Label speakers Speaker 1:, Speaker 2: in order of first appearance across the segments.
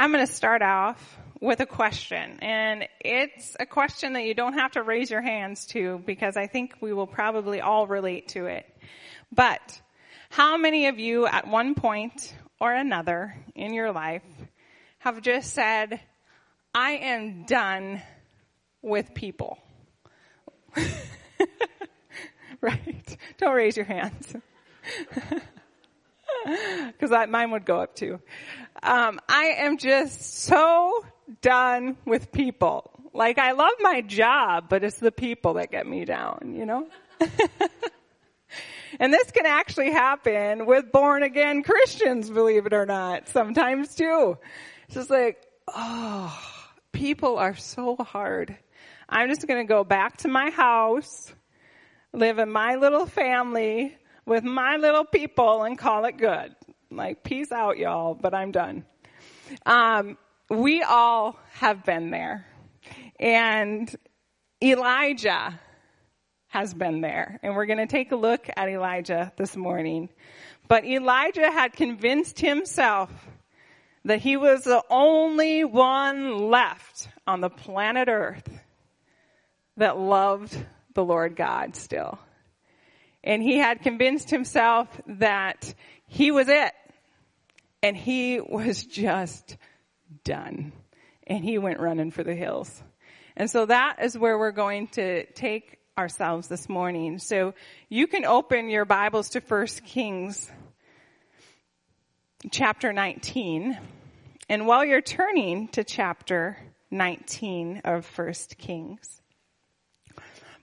Speaker 1: I'm going to start off with a question. And it's a question that you don't have to raise your hands to because I think we will probably all relate to it. But how many of you at one point or another in your life have just said, I am done with people? right? Don't raise your hands. Because mine would go up too. Um, I am just so done with people. Like I love my job, but it's the people that get me down, you know? and this can actually happen with born again Christians, believe it or not, sometimes too. It's just like, oh, people are so hard. I'm just gonna go back to my house, live in my little family with my little people and call it good. Like, peace out y'all, but I'm done. Um, we all have been there. And Elijah has been there. And we're going to take a look at Elijah this morning. But Elijah had convinced himself that he was the only one left on the planet earth that loved the Lord God still. And he had convinced himself that he was it. And he was just done. And he went running for the hills. And so that is where we're going to take ourselves this morning. So you can open your Bibles to 1 Kings chapter 19. And while you're turning to chapter 19 of 1 Kings,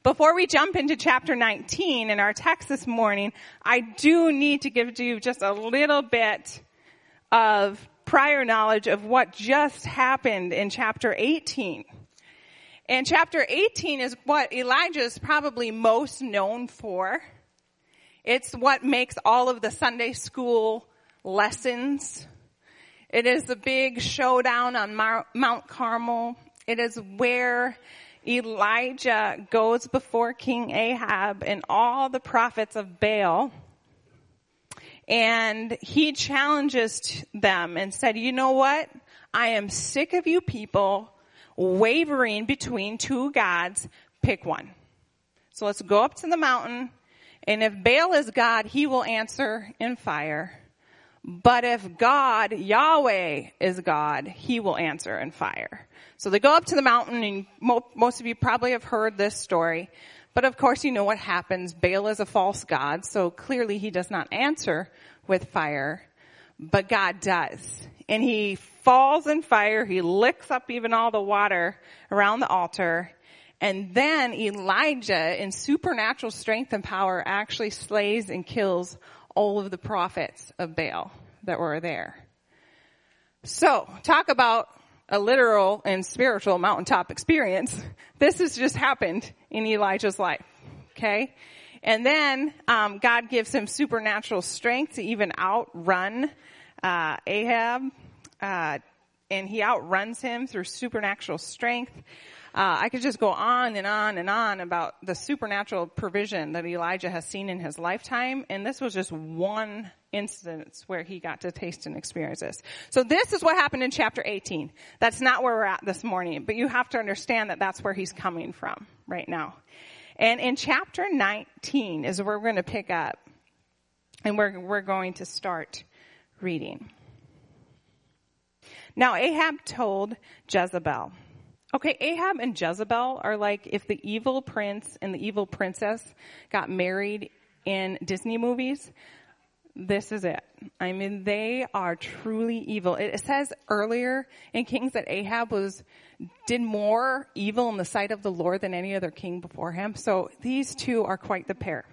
Speaker 1: before we jump into chapter 19 in our text this morning, I do need to give you just a little bit of prior knowledge of what just happened in chapter 18. And chapter 18 is what Elijah is probably most known for. It's what makes all of the Sunday school lessons. It is the big showdown on Mount Carmel. It is where Elijah goes before King Ahab and all the prophets of Baal and he challenges them and said, you know what? I am sick of you people wavering between two gods. Pick one. So let's go up to the mountain. And if Baal is God, he will answer in fire. But if God, Yahweh is God, he will answer in fire. So they go up to the mountain and most of you probably have heard this story. But of course you know what happens. Baal is a false god, so clearly he does not answer with fire, but God does. And he falls in fire, he licks up even all the water around the altar, and then Elijah, in supernatural strength and power, actually slays and kills all of the prophets of Baal that were there. So, talk about a literal and spiritual mountaintop experience. This has just happened in Elijah's life. Okay? And then um, God gives him supernatural strength to even outrun uh, Ahab, uh, and he outruns him through supernatural strength. Uh, I could just go on and on and on about the supernatural provision that Elijah has seen in his lifetime, and this was just one instance where he got to taste and experience this. So this is what happened in chapter 18. That's not where we're at this morning, but you have to understand that that's where he's coming from right now. And in chapter 19 is where we're going to pick up, and we're, we're going to start reading. Now Ahab told Jezebel, Okay, Ahab and Jezebel are like if the evil prince and the evil princess got married in Disney movies this is it. I mean, they are truly evil. It says earlier in Kings that Ahab was, did more evil in the sight of the Lord than any other king before him. So these two are quite the pair.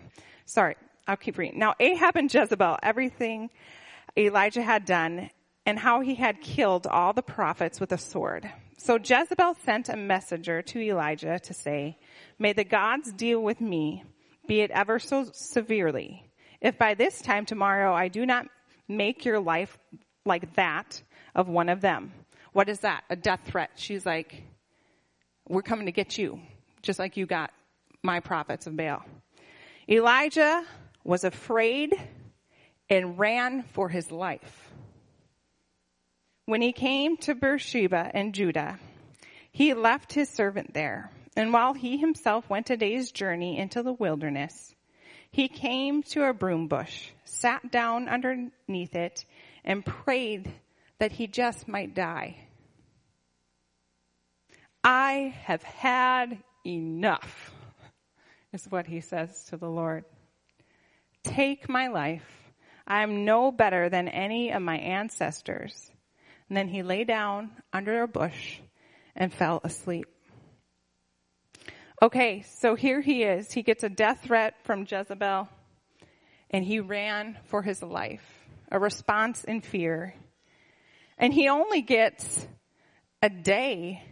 Speaker 1: Sorry, I'll keep reading. Now Ahab and Jezebel, everything Elijah had done and how he had killed all the prophets with a sword. So Jezebel sent a messenger to Elijah to say, may the gods deal with me, be it ever so severely if by this time tomorrow I do not make your life like that of one of them. What is that? A death threat. She's like, we're coming to get you, just like you got my prophets of Baal. Elijah was afraid and ran for his life. When he came to Beersheba and Judah, he left his servant there. And while he himself went a day's journey into the wilderness, he came to a broom bush, sat down underneath it, and prayed that he just might die. I have had enough, is what he says to the Lord. Take my life. I am no better than any of my ancestors. And then he lay down under a bush and fell asleep. Okay, so here he is. He gets a death threat from Jezebel and he ran for his life, a response in fear. And he only gets a day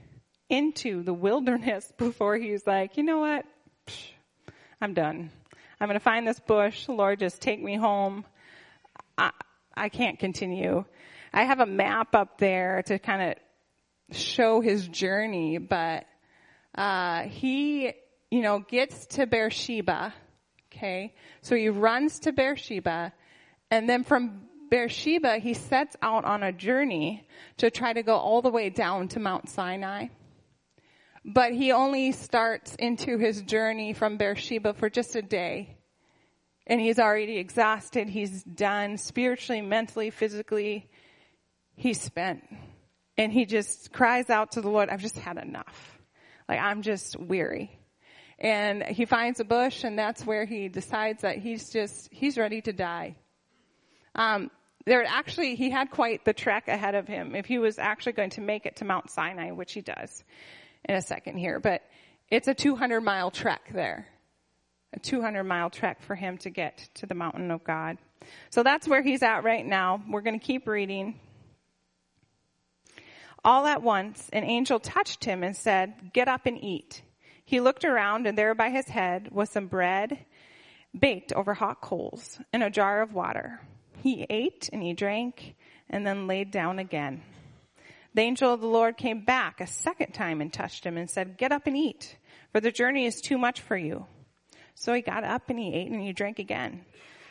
Speaker 1: into the wilderness before he's like, you know what? I'm done. I'm going to find this bush. Lord, just take me home. I, I can't continue. I have a map up there to kind of show his journey, but uh, he, you know, gets to Beersheba. Okay, so he runs to Beersheba, and then from Beersheba he sets out on a journey to try to go all the way down to Mount Sinai. But he only starts into his journey from Beersheba for just a day. And he's already exhausted. He's done spiritually, mentally, physically he's spent. And he just cries out to the Lord, I've just had enough. Like, I'm just weary. And he finds a bush and that's where he decides that he's just, he's ready to die. Um, there actually, he had quite the trek ahead of him if he was actually going to make it to Mount Sinai, which he does in a second here, but it's a 200 mile trek there. A 200 mile trek for him to get to the mountain of God. So that's where he's at right now. We're going to keep reading. All at once, an angel touched him and said, Get up and eat. He looked around, and there by his head was some bread baked over hot coals and a jar of water. He ate and he drank and then laid down again. The angel of the Lord came back a second time and touched him and said, Get up and eat, for the journey is too much for you. So he got up and he ate and he drank again.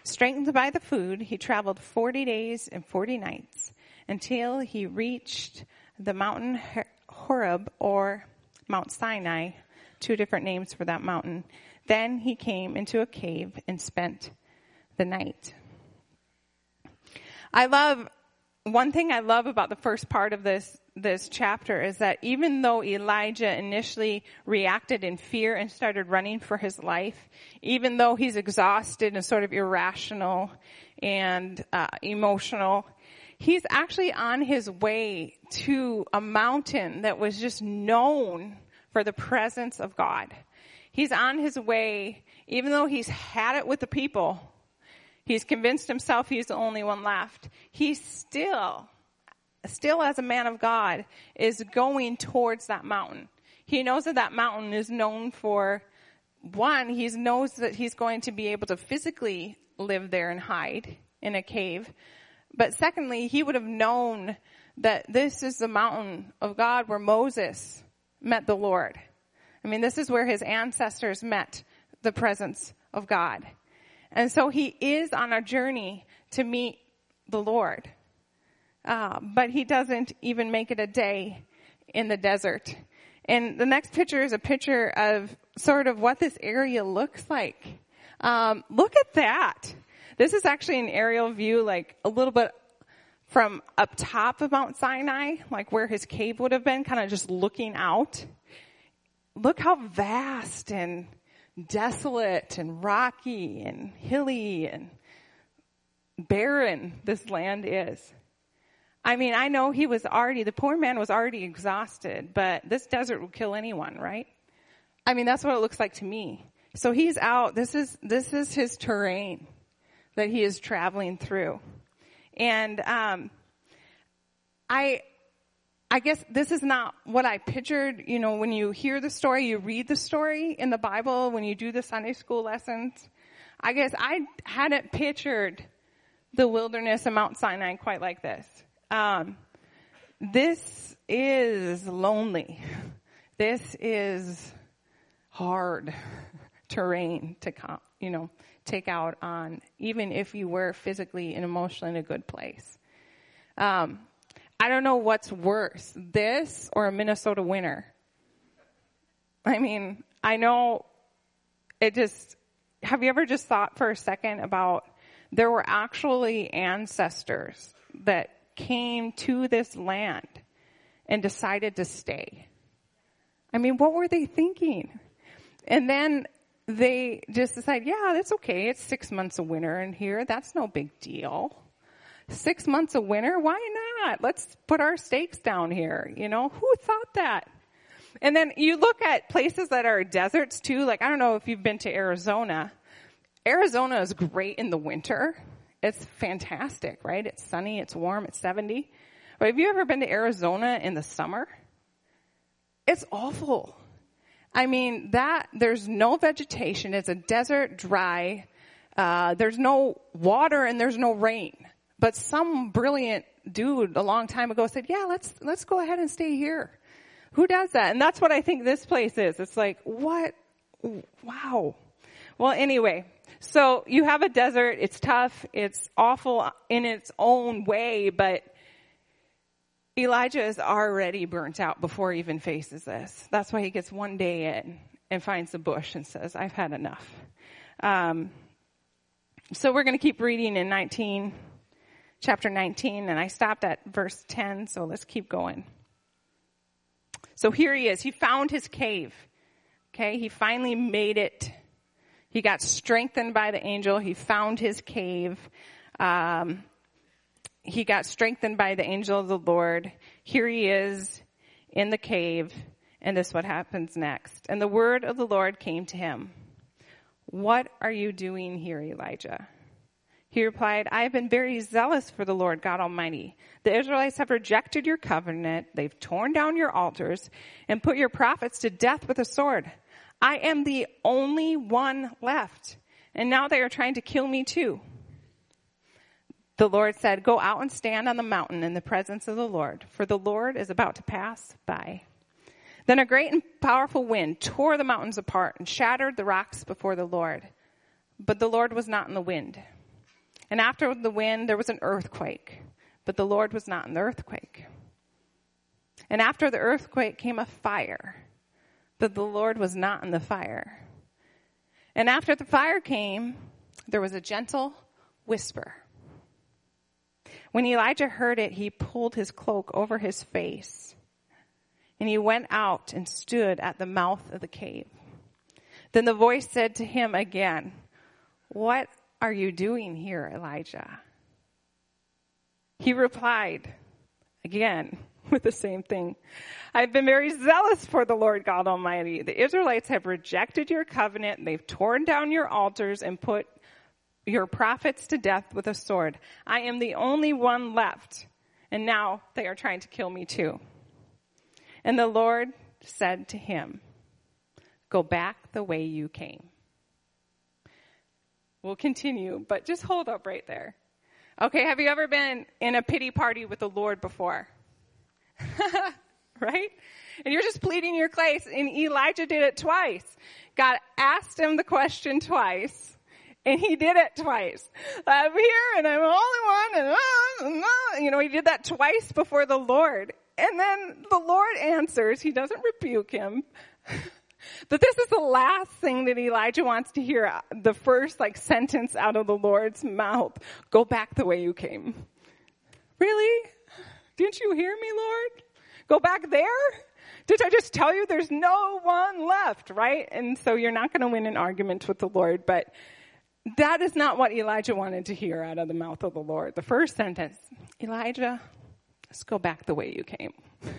Speaker 1: Strengthened by the food, he traveled 40 days and 40 nights until he reached the mountain Horeb or Mount Sinai, two different names for that mountain. Then he came into a cave and spent the night. I love, one thing I love about the first part of this, this chapter is that even though Elijah initially reacted in fear and started running for his life, even though he's exhausted and sort of irrational and uh, emotional, he's actually on his way to a mountain that was just known for the presence of God. He's on his way, even though he's had it with the people, he's convinced himself he's the only one left. He still, still as a man of God, is going towards that mountain. He knows that that mountain is known for one, he knows that he's going to be able to physically live there and hide in a cave. But secondly, he would have known that this is the mountain of God where Moses met the Lord. I mean, this is where his ancestors met the presence of God. And so he is on a journey to meet the Lord. Uh, but he doesn't even make it a day in the desert. And the next picture is a picture of sort of what this area looks like. Um, look at that. This is actually an aerial view, like a little bit from up top of Mount Sinai, like where his cave would have been, kind of just looking out. Look how vast and desolate and rocky and hilly and barren this land is. I mean, I know he was already, the poor man was already exhausted, but this desert will kill anyone, right? I mean, that's what it looks like to me. So he's out, this is, this is his terrain that he is traveling through. And um, I, I guess this is not what I pictured. You know, when you hear the story, you read the story in the Bible, when you do the Sunday school lessons. I guess I hadn't pictured the wilderness of Mount Sinai quite like this. Um, this is lonely. This is hard terrain to come, you know, take out on, even if you were physically and emotionally in a good place. Um, I don't know what's worse, this or a Minnesota winter. I mean, I know it just, have you ever just thought for a second about there were actually ancestors that came to this land and decided to stay? I mean, what were they thinking? And then they just decide, yeah, that's okay. It's six months of winter in here. That's no big deal. Six months of winter? Why not? Let's put our stakes down here. You know, who thought that? And then you look at places that are deserts too. Like, I don't know if you've been to Arizona. Arizona is great in the winter. It's fantastic, right? It's sunny, it's warm, it's 70. But have you ever been to Arizona in the summer? It's awful. I mean, that, there's no vegetation. It's a desert, dry. Uh, there's no water and there's no rain. But some brilliant dude a long time ago said, yeah, let's, let's go ahead and stay here. Who does that? And that's what I think this place is. It's like, what? Wow. Well, anyway, so you have a desert. It's tough. It's awful in its own way, but Elijah is already burnt out before he even faces this. That's why he gets one day in and finds a bush and says, I've had enough. Um, so we're going to keep reading in 19, chapter 19, and I stopped at verse 10, so let's keep going. So here he is. He found his cave. Okay, he finally made it. He got strengthened by the angel. He found his cave. Um, he got strengthened by the angel of the Lord. Here he is in the cave, and this is what happens next. And the word of the Lord came to him. What are you doing here, Elijah? He replied, I have been very zealous for the Lord God Almighty. The Israelites have rejected your covenant. They've torn down your altars and put your prophets to death with a sword. I am the only one left. And now they are trying to kill me too. The Lord said, Go out and stand on the mountain in the presence of the Lord, for the Lord is about to pass by. Then a great and powerful wind tore the mountains apart and shattered the rocks before the Lord. But the Lord was not in the wind. And after the wind, there was an earthquake, but the Lord was not in the earthquake. And after the earthquake came a fire, but the Lord was not in the fire. And after the fire came, there was a gentle whisper. When Elijah heard it, he pulled his cloak over his face and he went out and stood at the mouth of the cave. Then the voice said to him again, What are you doing here, Elijah? He replied again with the same thing. I've been very zealous for the Lord God Almighty. The Israelites have rejected your covenant. They've torn down your altars and put your prophets to death with a sword. I am the only one left. And now they are trying to kill me too. And the Lord said to him, Go back the way you came. We'll continue, but just hold up right there. Okay, have you ever been in a pity party with the Lord before? right? And you're just pleading your case, and Elijah did it twice. God asked him the question twice and he did it twice. I'm here and I'm the only one and, uh, and uh, you know, he did that twice before the Lord. And then the Lord answers. He doesn't rebuke him. but this is the last thing that Elijah wants to hear. The first like sentence out of the Lord's mouth. Go back the way you came. Really? Didn't you hear me, Lord? Go back there? Did I just tell you there's no one left, right? And so you're not going to win an argument with the Lord, but that is not what Elijah wanted to hear out of the mouth of the Lord. The first sentence, Elijah, let's go back the way you came.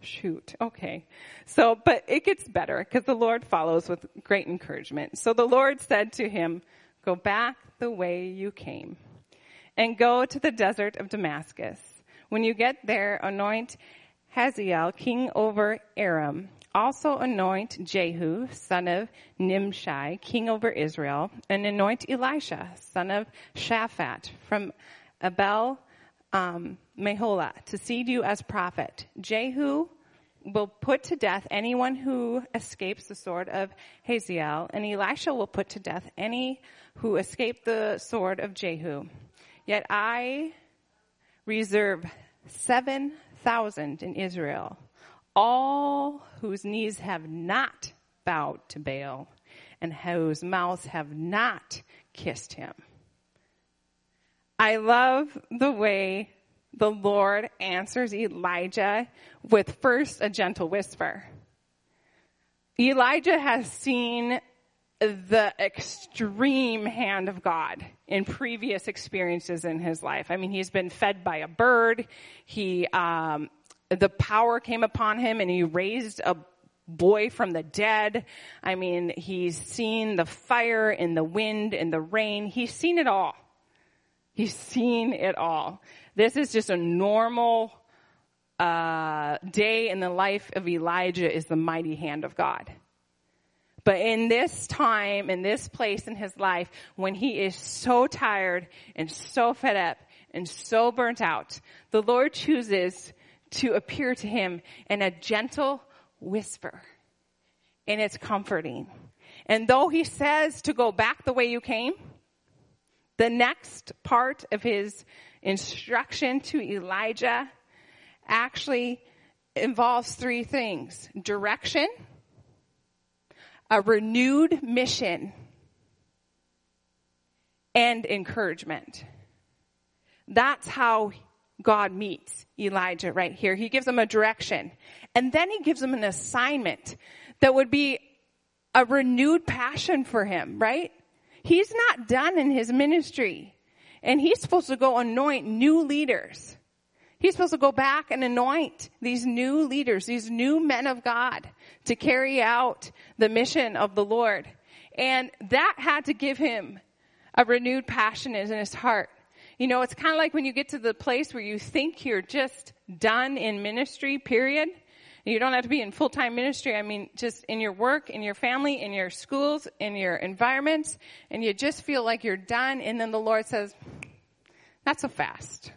Speaker 1: Shoot. Okay. So, but it gets better because the Lord follows with great encouragement. So the Lord said to him, go back the way you came and go to the desert of Damascus. When you get there, anoint Hazael king over Aram also anoint Jehu, son of Nimshi, king over Israel, and anoint Elisha, son of Shaphat, from Abel um, Meholah, to seed you as prophet. Jehu will put to death anyone who escapes the sword of Hazael, and Elisha will put to death any who escape the sword of Jehu. Yet I reserve 7,000 in Israel, all whose knees have not bowed to Baal and whose mouths have not kissed him. I love the way the Lord answers Elijah with first a gentle whisper. Elijah has seen the extreme hand of God in previous experiences in his life. I mean, he's been fed by a bird. He, um, the power came upon him and he raised a boy from the dead. I mean, he's seen the fire and the wind and the rain. He's seen it all. He's seen it all. This is just a normal uh, day in the life of Elijah is the mighty hand of God. But in this time, in this place in his life, when he is so tired and so fed up and so burnt out, the Lord chooses to appear to him in a gentle whisper. And it's comforting. And though he says to go back the way you came, the next part of his instruction to Elijah actually involves three things. Direction, a renewed mission, and encouragement. That's how God meets Elijah right here. He gives him a direction. And then he gives him an assignment that would be a renewed passion for him, right? He's not done in his ministry. And he's supposed to go anoint new leaders. He's supposed to go back and anoint these new leaders, these new men of God to carry out the mission of the Lord. And that had to give him a renewed passion in his heart. You know, it's kind of like when you get to the place where you think you're just done in ministry, period. You don't have to be in full-time ministry. I mean, just in your work, in your family, in your schools, in your environments, and you just feel like you're done. And then the Lord says, not so fast.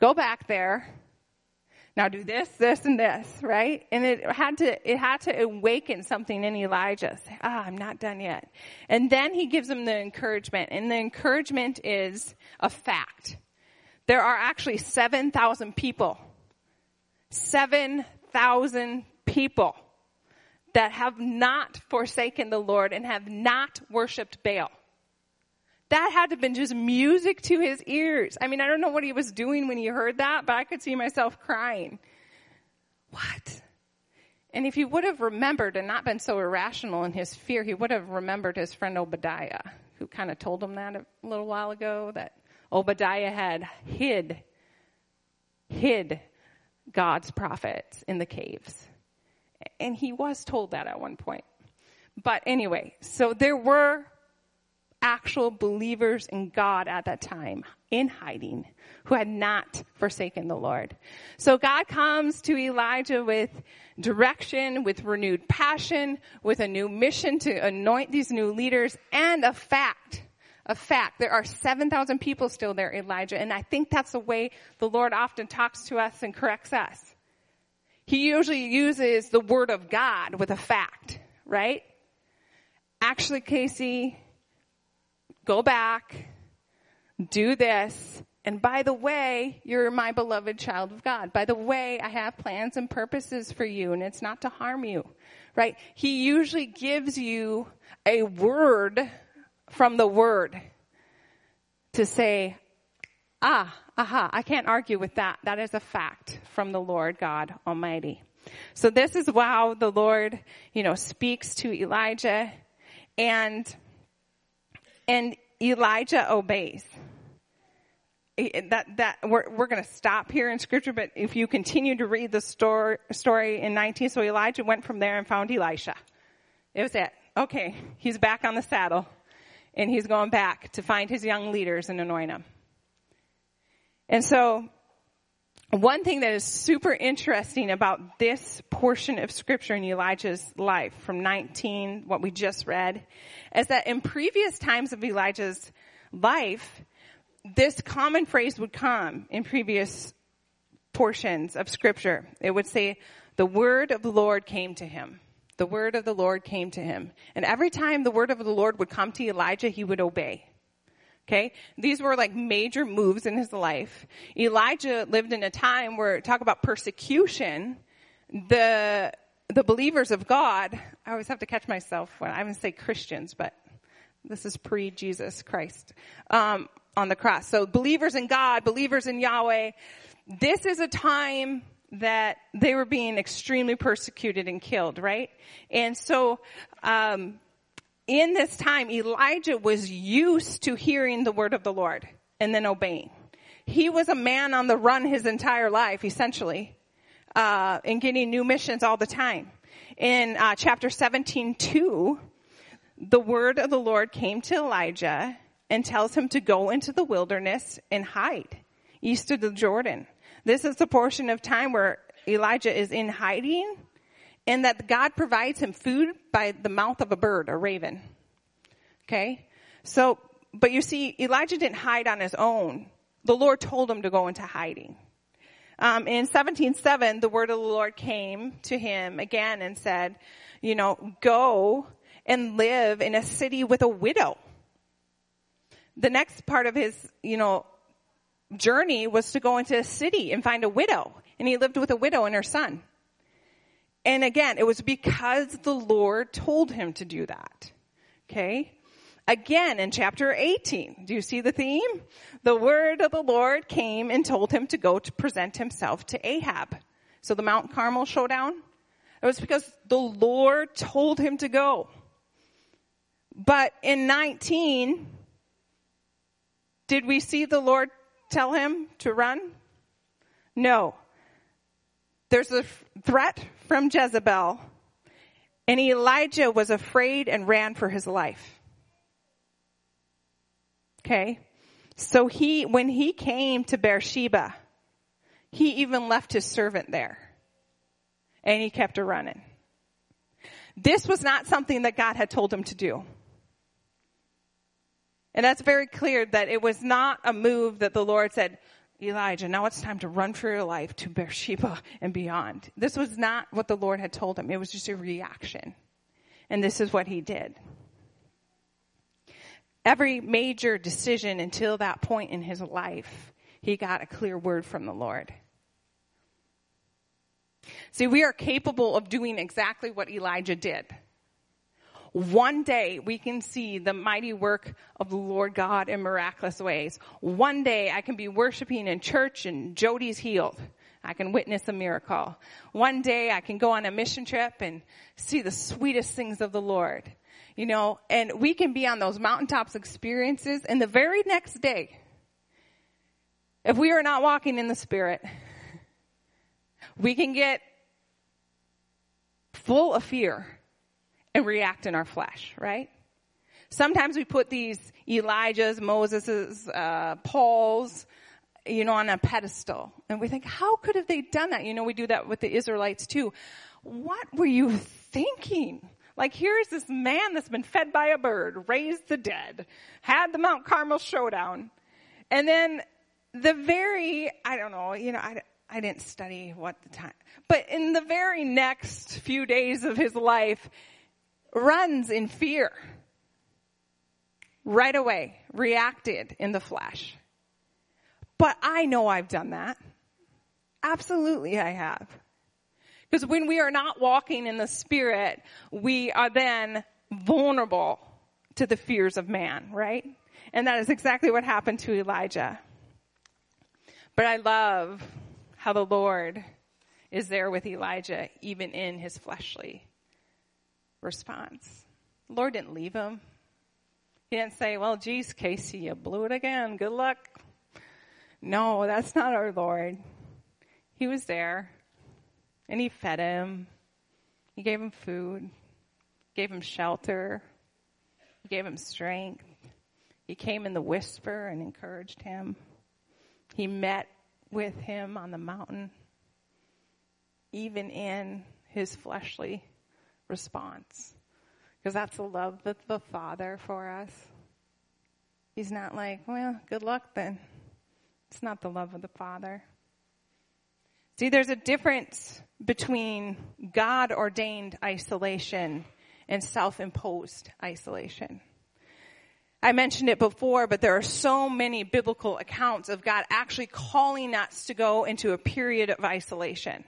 Speaker 1: Go back there. Now do this, this, and this, right? And it had to, it had to awaken something in Elijah. Ah, I'm not done yet. And then he gives him the encouragement. And the encouragement is a fact. There are actually 7,000 people. 7,000 people that have not forsaken the Lord and have not worshiped Baal that had to have been just music to his ears. I mean, I don't know what he was doing when he heard that, but I could see myself crying. What? And if he would have remembered and not been so irrational in his fear, he would have remembered his friend Obadiah, who kind of told him that a little while ago, that Obadiah had hid, hid God's prophets in the caves. And he was told that at one point. But anyway, so there were actual believers in God at that time in hiding who had not forsaken the Lord. So God comes to Elijah with direction, with renewed passion, with a new mission to anoint these new leaders and a fact. A fact. There are 7,000 people still there, Elijah. And I think that's the way the Lord often talks to us and corrects us. He usually uses the word of God with a fact, right? Actually, Casey, go back, do this, and by the way, you're my beloved child of God. By the way, I have plans and purposes for you, and it's not to harm you, right? He usually gives you a word from the word to say, ah, aha, I can't argue with that. That is a fact from the Lord God Almighty. So this is how the Lord, you know, speaks to Elijah and and Elijah obeys. That, that, we're, we're going to stop here in scripture, but if you continue to read the story, story in 19, so Elijah went from there and found Elisha. It was it. Okay, he's back on the saddle, and he's going back to find his young leaders and anoint them. And so, one thing that is super interesting about this portion of scripture in Elijah's life from 19, what we just read, is that in previous times of Elijah's life, this common phrase would come in previous portions of scripture. It would say, the word of the Lord came to him. The word of the Lord came to him. And every time the word of the Lord would come to Elijah, he would obey. Okay? These were like major moves in his life. Elijah lived in a time where, talk about persecution, the, the believers of God, I always have to catch myself when I even say Christians, but this is pre-Jesus Christ, um, on the cross. So believers in God, believers in Yahweh, this is a time that they were being extremely persecuted and killed, right? And so, um, in this time, Elijah was used to hearing the word of the Lord and then obeying. He was a man on the run his entire life, essentially, uh, and getting new missions all the time. In uh, chapter 17, 2, the word of the Lord came to Elijah and tells him to go into the wilderness and hide east of the Jordan. This is the portion of time where Elijah is in hiding and that God provides him food by the mouth of a bird, a raven. Okay? So, but you see, Elijah didn't hide on his own. The Lord told him to go into hiding. Um, in 17:7, the word of the Lord came to him again and said, you know, go and live in a city with a widow. The next part of his, you know, journey was to go into a city and find a widow. And he lived with a widow and her son. And again, it was because the Lord told him to do that. Okay? Again, in chapter 18, do you see the theme? The word of the Lord came and told him to go to present himself to Ahab. So the Mount Carmel showdown, it was because the Lord told him to go. But in 19, did we see the Lord tell him to run? No. There's a threat from Jezebel, and Elijah was afraid and ran for his life. Okay? So he, when he came to Beersheba, he even left his servant there. And he kept her running. This was not something that God had told him to do. And that's very clear that it was not a move that the Lord said, Elijah, now it's time to run for your life to Beersheba and beyond. This was not what the Lord had told him. It was just a reaction. And this is what he did. Every major decision until that point in his life, he got a clear word from the Lord. See, we are capable of doing exactly what Elijah did one day we can see the mighty work of the Lord God in miraculous ways. One day I can be worshiping in church and Jody's healed. I can witness a miracle. One day I can go on a mission trip and see the sweetest things of the Lord. You know, and we can be on those mountaintops experiences and the very next day, if we are not walking in the Spirit, we can get full of fear and react in our flesh, right? Sometimes we put these Elijah's, Moses's, uh, Paul's, you know, on a pedestal. And we think, how could have they done that? You know, we do that with the Israelites too. What were you thinking? Like here's this man that's been fed by a bird, raised the dead, had the Mount Carmel showdown. And then the very, I don't know, you know, I, I didn't study what the time, but in the very next few days of his life, runs in fear. Right away, reacted in the flesh. But I know I've done that. Absolutely I have. Because when we are not walking in the Spirit, we are then vulnerable to the fears of man, right? And that is exactly what happened to Elijah. But I love how the Lord is there with Elijah, even in his fleshly response. The Lord didn't leave him. He didn't say, well, geez, Casey, you blew it again. Good luck. No, that's not our Lord. He was there and he fed him. He gave him food, gave him shelter, he gave him strength. He came in the whisper and encouraged him. He met with him on the mountain, even in his fleshly response. Because that's the love of the Father for us. He's not like, well, good luck then. It's not the love of the Father. See, there's a difference between God ordained isolation and self imposed isolation. I mentioned it before, but there are so many biblical accounts of God actually calling us to go into a period of isolation.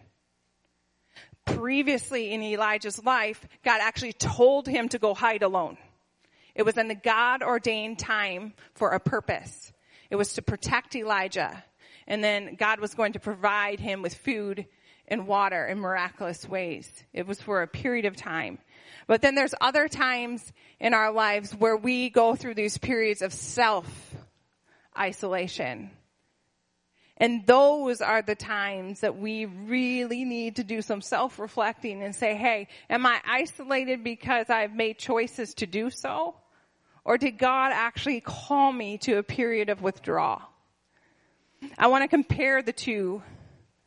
Speaker 1: Previously in Elijah's life, God actually told him to go hide alone. It was in the God ordained time for a purpose. It was to protect Elijah. And then God was going to provide him with food and water in miraculous ways. It was for a period of time. But then there's other times in our lives where we go through these periods of self isolation. And those are the times that we really need to do some self reflecting and say, hey, am I isolated because I've made choices to do so? Or did God actually call me to a period of withdrawal? I want to compare the two.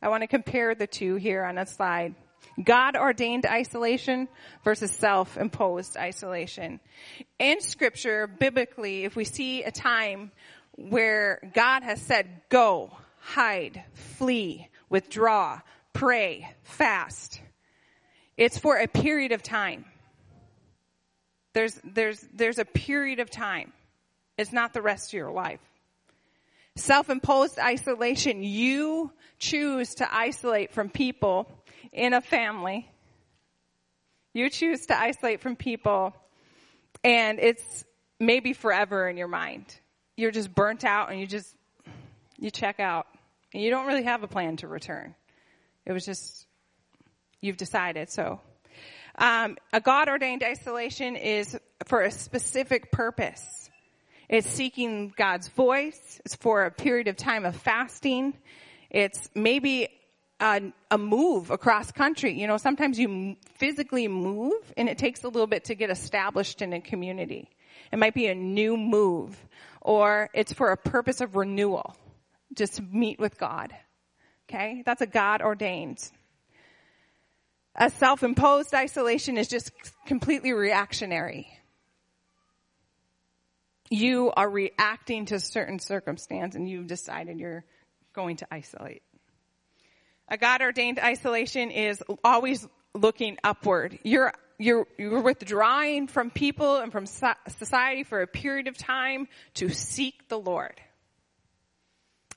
Speaker 1: I want to compare the two here on a slide. God ordained isolation versus self-imposed isolation. In scripture, biblically, if we see a time where God has said, go, hide, flee, withdraw, pray, fast, it's for a period of time. There's, there's, there's a period of time. It's not the rest of your life. Self-imposed isolation, you choose to isolate from people in a family. You choose to isolate from people and it's maybe forever in your mind. You're just burnt out and you just, you check out and you don't really have a plan to return. It was just, you've decided so. Um, a God ordained isolation is for a specific purpose. It's seeking God's voice. It's for a period of time of fasting. It's maybe a, a, move across country. You know, sometimes you physically move and it takes a little bit to get established in a community. It might be a new move or it's for a purpose of renewal, just meet with God. Okay? That's a God ordained. A self-imposed isolation is just completely reactionary. You are reacting to certain circumstance and you've decided you're going to isolate. A God ordained isolation is always looking upward. You're, you're, you're withdrawing from people and from society for a period of time to seek the Lord.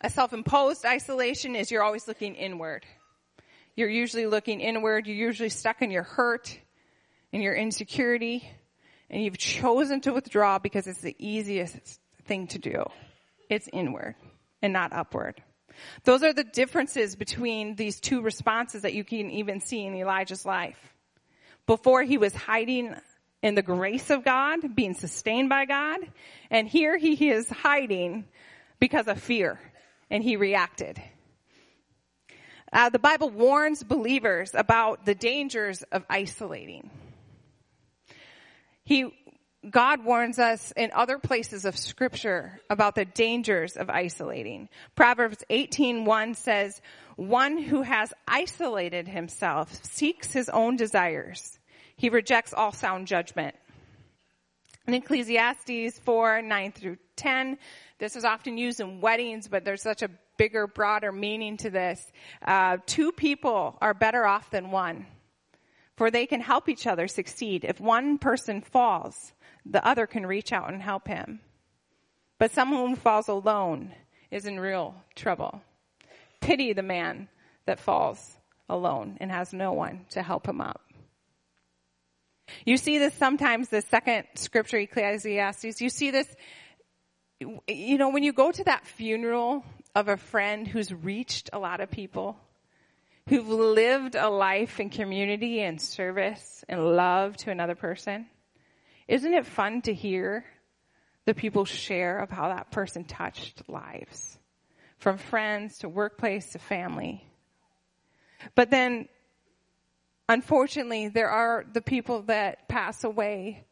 Speaker 1: A self-imposed isolation is you're always looking inward. You're usually looking inward. You're usually stuck in your hurt and your insecurity and you've chosen to withdraw because it's the easiest thing to do. It's inward and not upward. Those are the differences between these two responses that you can even see in Elijah's life. Before he was hiding in the grace of God, being sustained by God, and here he is hiding because of fear, and he reacted. Uh, the Bible warns believers about the dangers of isolating. He God warns us in other places of scripture about the dangers of isolating. Proverbs 18:1 says, "One who has isolated himself seeks his own desires. He rejects all sound judgment." In Ecclesiastes 4, 9 through 10, this is often used in weddings, but there's such a bigger, broader meaning to this. Uh, two people are better off than one, for they can help each other succeed. If one person falls, the other can reach out and help him. But someone who falls alone is in real trouble. Pity the man that falls alone and has no one to help him up. You see this sometimes, the second scripture, Ecclesiastes, you see this, you know, when you go to that funeral of a friend who's reached a lot of people, who've lived a life in community and service and love to another person, isn't it fun to hear the people share of how that person touched lives? From friends to workplace to family. But then, unfortunately, there are the people that pass away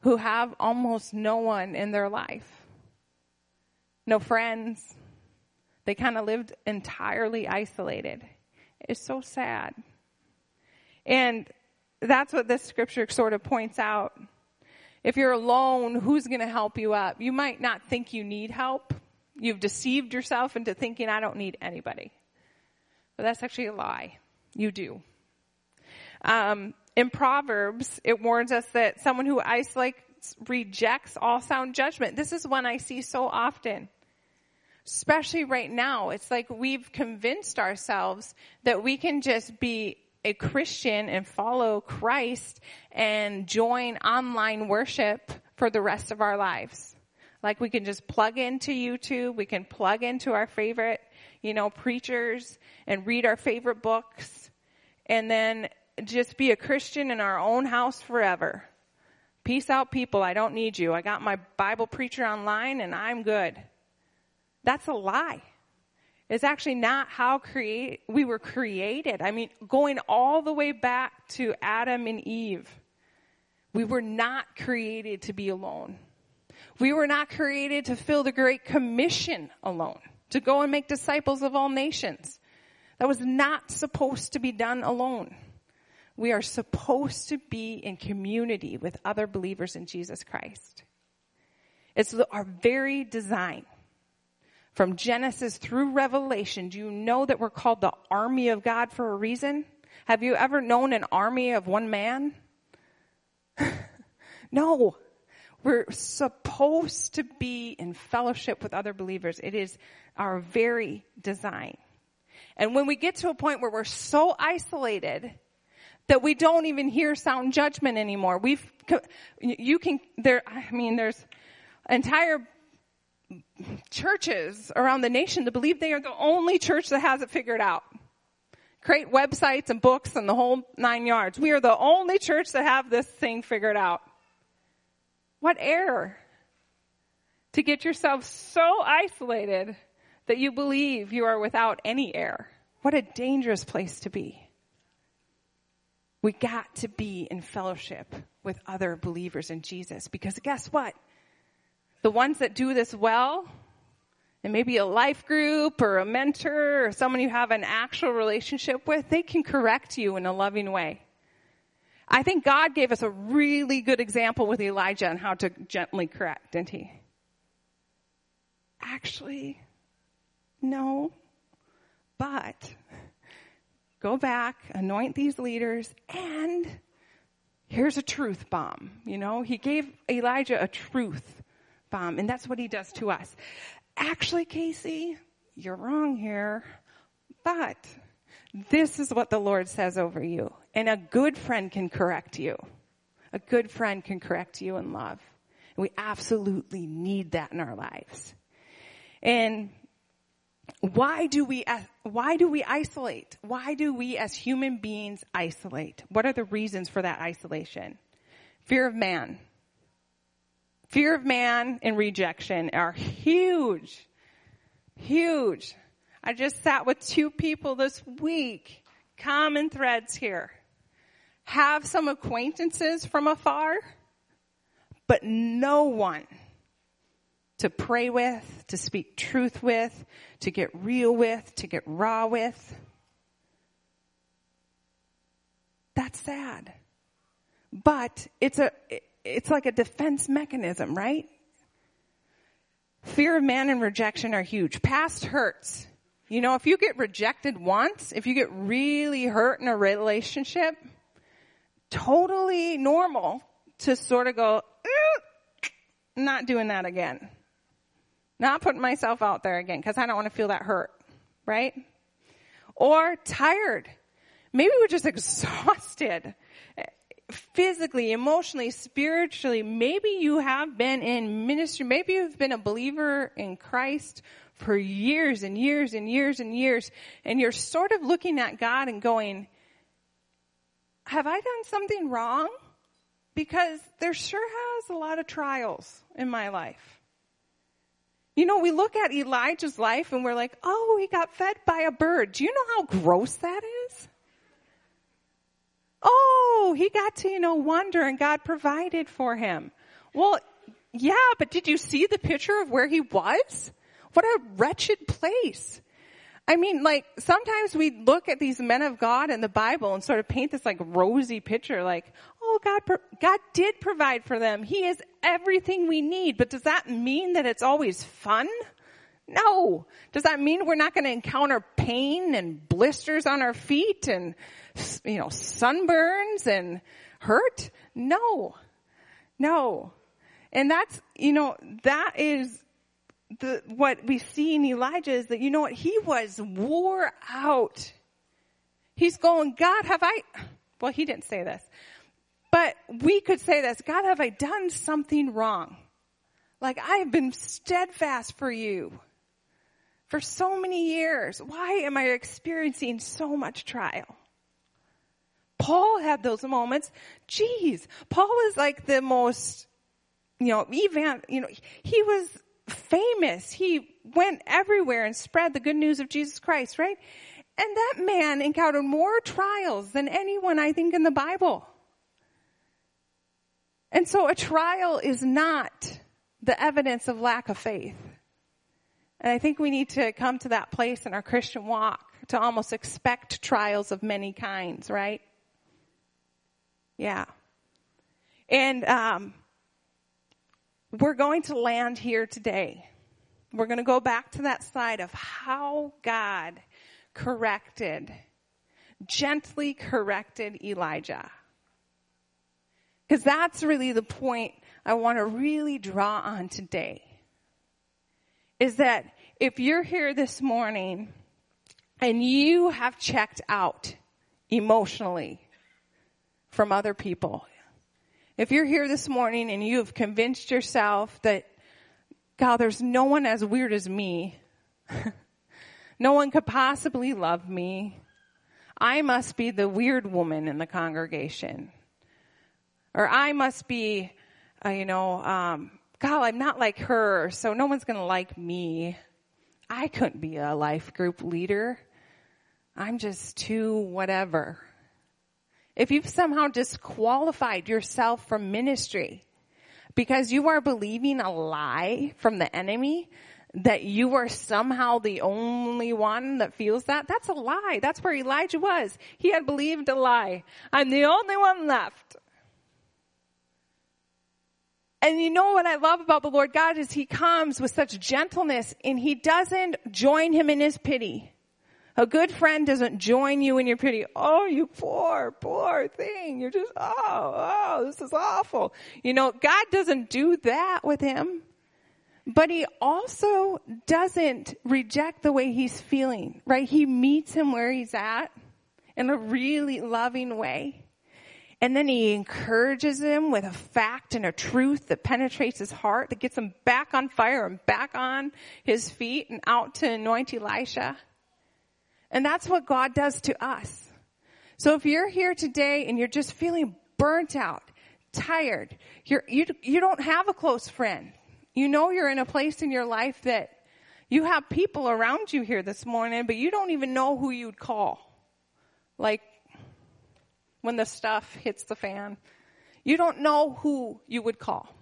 Speaker 1: who have almost no one in their life. No friends. They kind of lived entirely isolated. It's so sad. And that's what this scripture sort of points out. If you're alone, who's going to help you up? You might not think you need help. You've deceived yourself into thinking I don't need anybody. But that's actually a lie. You do. Um, in Proverbs, it warns us that someone who isolates rejects all sound judgment. This is one I see so often. Especially right now. It's like we've convinced ourselves that we can just be a Christian and follow Christ and join online worship for the rest of our lives. Like we can just plug into YouTube, we can plug into our favorite, you know, preachers and read our favorite books and then just be a Christian in our own house forever. Peace out people, I don't need you. I got my Bible preacher online and I'm good. That's a lie. It's actually not how create, we were created. I mean, going all the way back to Adam and Eve, we were not created to be alone. We were not created to fill the Great Commission alone, to go and make disciples of all nations. That was not supposed to be done alone. We are supposed to be in community with other believers in Jesus Christ. It's our very design from Genesis through Revelation, do you know that we're called the army of God for a reason? Have you ever known an army of one man? no. We're supposed to be in fellowship with other believers. It is our very design. And when we get to a point where we're so isolated that we don't even hear sound judgment anymore, we've, you can, there, I mean, there's entire churches around the nation to believe they are the only church that has it figured out. Create websites and books and the whole nine yards. We are the only church that have this thing figured out. What error to get yourself so isolated that you believe you are without any error. What a dangerous place to be. We got to be in fellowship with other believers in Jesus because guess what? The ones that do this well, and maybe a life group or a mentor or someone you have an actual relationship with, they can correct you in a loving way. I think God gave us a really good example with Elijah on how to gently correct, didn't he? Actually, no. But go back, anoint these leaders, and here's a truth bomb. You know, he gave Elijah a truth bomb, and that's what he does to us. Actually, Casey, you're wrong here, but this is what the Lord says over you. And a good friend can correct you. A good friend can correct you in love. And we absolutely need that in our lives. And why do we, uh, why do we isolate? Why do we as human beings isolate? What are the reasons for that isolation? Fear of man. Fear of man and rejection are huge. Huge. I just sat with two people this week. Common threads here. Have some acquaintances from afar, but no one to pray with, to speak truth with, to get real with, to get raw with. That's sad. But it's a, it's like a defense mechanism, right? Fear of man and rejection are huge. Past hurts. You know, if you get rejected once, if you get really hurt in a relationship, totally normal to sort of go, not doing that again. Not putting myself out there again because I don't want to feel that hurt, right? Or tired. Maybe we're just exhausted physically, emotionally, spiritually. Maybe you have been in ministry. Maybe you've been a believer in Christ for years and years and years and years. And you're sort of looking at God and going, have I done something wrong? Because there sure has a lot of trials in my life. You know, we look at Elijah's life and we're like, oh, he got fed by a bird. Do you know how gross that is? Oh, he got to, you know, wonder and God provided for him. Well, yeah, but did you see the picture of where he was? What a wretched place. I mean, like, sometimes we look at these men of God in the Bible and sort of paint this like rosy picture, like, oh, God, God did provide for them. He is everything we need. But does that mean that it's always fun? No. Does that mean we're not going to encounter pain and blisters on our feet and you know, sunburns and hurt? No. No. And that's, you know, that is the, what we see in Elijah is that, you know what, he was wore out. He's going, God, have I, well, he didn't say this, but we could say this, God, have I done something wrong? Like I have been steadfast for you for so many years. Why am I experiencing so much trial? Paul had those moments. Jeez, Paul was like the most, you know, evan, you know, he was famous. He went everywhere and spread the good news of Jesus Christ, right? And that man encountered more trials than anyone I think in the Bible. And so a trial is not the evidence of lack of faith. And I think we need to come to that place in our Christian walk to almost expect trials of many kinds, right? Yeah. And um, we're going to land here today. We're going to go back to that side of how God corrected, gently corrected Elijah. Because that's really the point I want to really draw on today. Is that if you're here this morning and you have checked out emotionally from other people, if you're here this morning and you have convinced yourself that, God, there's no one as weird as me, no one could possibly love me, I must be the weird woman in the congregation. Or I must be, uh, you know, um, God, I'm not like her, so no one's going to like me. I couldn't be a life group leader. I'm just too whatever. If you've somehow disqualified yourself from ministry because you are believing a lie from the enemy that you are somehow the only one that feels that, that's a lie. That's where Elijah was. He had believed a lie. I'm the only one left. And you know what I love about the Lord God is He comes with such gentleness and He doesn't join Him in His pity. A good friend doesn't join you in your pity. Oh, you poor, poor thing. You're just, oh, oh, this is awful. You know, God doesn't do that with him. But he also doesn't reject the way he's feeling, right? He meets him where he's at in a really loving way. And then he encourages him with a fact and a truth that penetrates his heart, that gets him back on fire and back on his feet and out to anoint Elisha. And that's what God does to us. So if you're here today and you're just feeling burnt out, tired, you're, you, you don't have a close friend. You know you're in a place in your life that you have people around you here this morning, but you don't even know who you'd call. Like when the stuff hits the fan, you don't know who you would call.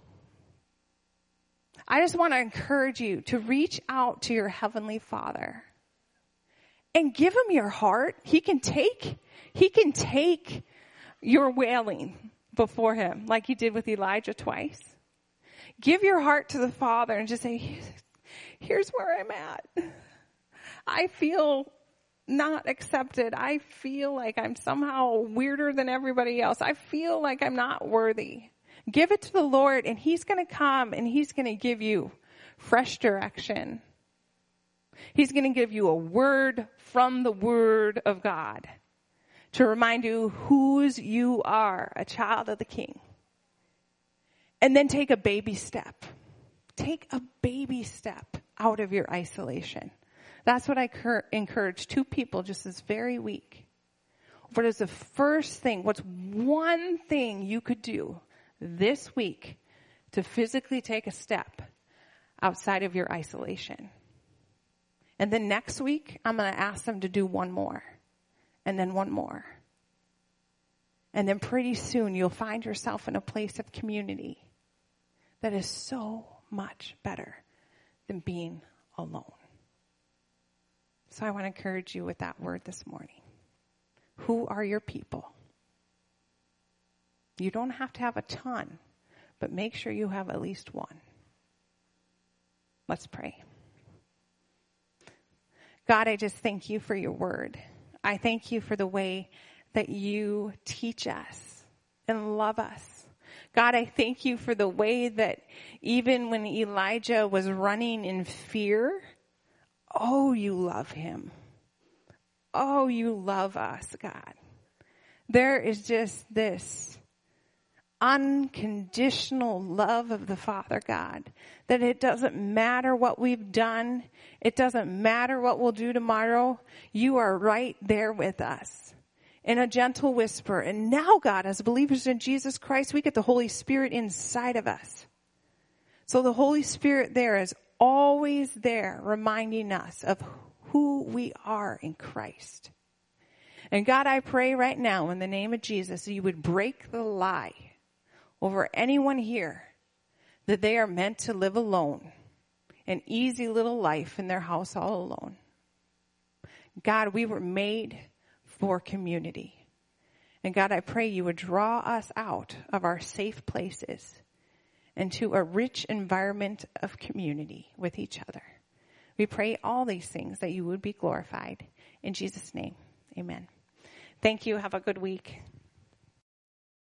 Speaker 1: I just want to encourage you to reach out to your Heavenly Father and give him your heart. He can take, he can take your wailing before him like he did with Elijah twice. Give your heart to the Father and just say, here's where I'm at. I feel not accepted. I feel like I'm somehow weirder than everybody else. I feel like I'm not worthy. Give it to the Lord and He's going to come and He's going to give you fresh direction. He's going to give you a word from the Word of God to remind you whose you are, a child of the King. And then take a baby step. Take a baby step out of your isolation. That's what I cur- encourage two people just this very week. What is the first thing, what's one thing you could do this week to physically take a step outside of your isolation? And then next week, I'm going to ask them to do one more and then one more. And then pretty soon you'll find yourself in a place of community that is so much better than being alone. So I want to encourage you with that word this morning. Who are your people? You don't have to have a ton, but make sure you have at least one. Let's pray. God, I just thank you for your word. I thank you for the way that you teach us and love us. God, I thank you for the way that even when Elijah was running in fear, oh, you love him. Oh, you love us, God. There is just this unconditional love of the Father God. That it doesn't matter what we've done. It doesn't matter what we'll do tomorrow. You are right there with us in a gentle whisper. And now God, as believers in Jesus Christ, we get the Holy Spirit inside of us. So the Holy Spirit there is always there reminding us of who we are in Christ. And God, I pray right now in the name of Jesus, that you would break the lie over anyone here that they are meant to live alone, an easy little life in their house all alone. God, we were made for community. And God, I pray you would draw us out of our safe places into a rich environment of community with each other. We pray all these things that you would be glorified. In Jesus' name, amen. Thank you. Have a good week.